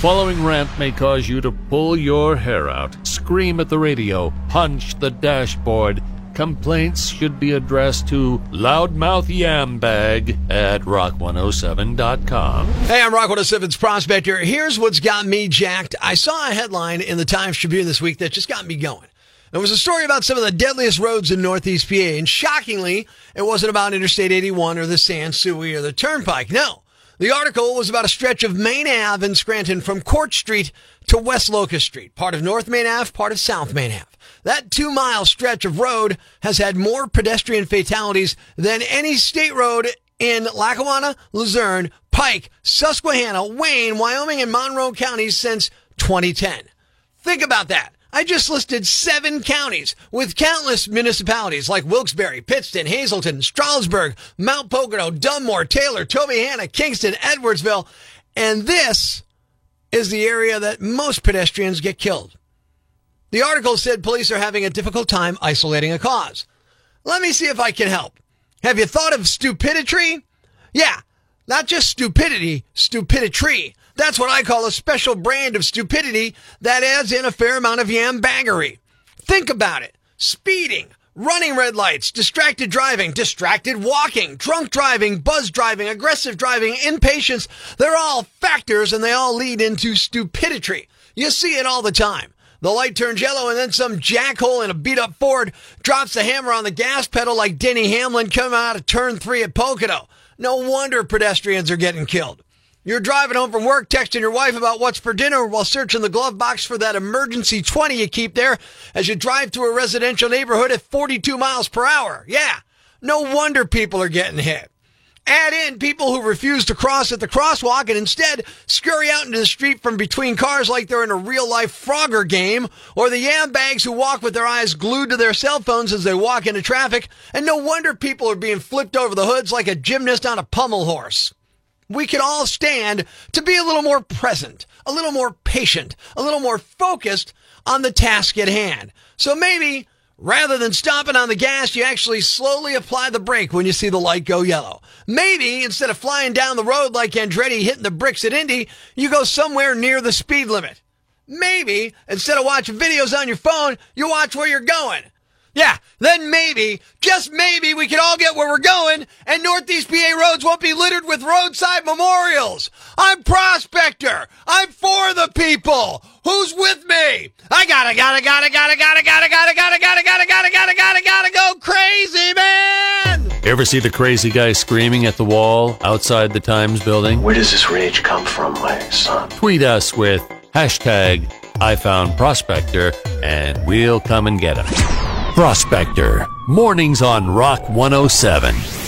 following rant may cause you to pull your hair out, scream at the radio, punch the dashboard. Complaints should be addressed to loudmouth yambag at rock107.com. Hey, I'm Rock 107's Prospector. Here's what's got me jacked. I saw a headline in the Times Tribune this week that just got me going. It was a story about some of the deadliest roads in Northeast PA, and shockingly, it wasn't about Interstate 81 or the Sans Souci or the Turnpike. No. The article was about a stretch of Main Ave in Scranton from Court Street to West Locust Street, part of North Main Ave, part of South Main Ave. That two mile stretch of road has had more pedestrian fatalities than any state road in Lackawanna, Luzerne, Pike, Susquehanna, Wayne, Wyoming, and Monroe counties since 2010. Think about that. I just listed seven counties with countless municipalities like Wilkes-Barre, Pittston, Hazleton, Stroudsburg, Mount Pocono, Dunmore, Taylor, Tobyhanna, Kingston, Edwardsville. And this is the area that most pedestrians get killed. The article said police are having a difficult time isolating a cause. Let me see if I can help. Have you thought of stupidity? Yeah, not just stupidity, stupidity. That's what I call a special brand of stupidity that adds in a fair amount of yambaggery. Think about it. Speeding, running red lights, distracted driving, distracted walking, drunk driving, buzz driving, aggressive driving, impatience. They're all factors and they all lead into stupidity. You see it all the time. The light turns yellow and then some jackhole in a beat up Ford drops the hammer on the gas pedal like Denny Hamlin coming out of turn three at Pocono. No wonder pedestrians are getting killed. You're driving home from work, texting your wife about what's for dinner while searching the glove box for that emergency 20 you keep there as you drive through a residential neighborhood at 42 miles per hour. Yeah. No wonder people are getting hit. Add in people who refuse to cross at the crosswalk and instead scurry out into the street from between cars like they're in a real life Frogger game, or the yam bags who walk with their eyes glued to their cell phones as they walk into traffic, and no wonder people are being flipped over the hoods like a gymnast on a pommel horse we can all stand to be a little more present, a little more patient, a little more focused on the task at hand. So maybe rather than stomping on the gas, you actually slowly apply the brake when you see the light go yellow. Maybe instead of flying down the road like Andretti hitting the bricks at Indy, you go somewhere near the speed limit. Maybe instead of watching videos on your phone, you watch where you're going. Yeah, then maybe, just maybe, we can all get where we're going and Northeast PA roads won't be littered with roadside memorials. I'm Prospector. I'm for the people. Who's with me? I gotta, gotta, gotta, gotta, gotta, gotta, gotta, gotta, gotta, gotta, gotta, gotta, gotta, gotta go crazy, man! Ever see the crazy guy screaming at the wall outside the Times building? Where does this rage come from, my son? Tweet us with hashtag I found Prospector and we'll come and get him. Prospector, mornings on Rock 107.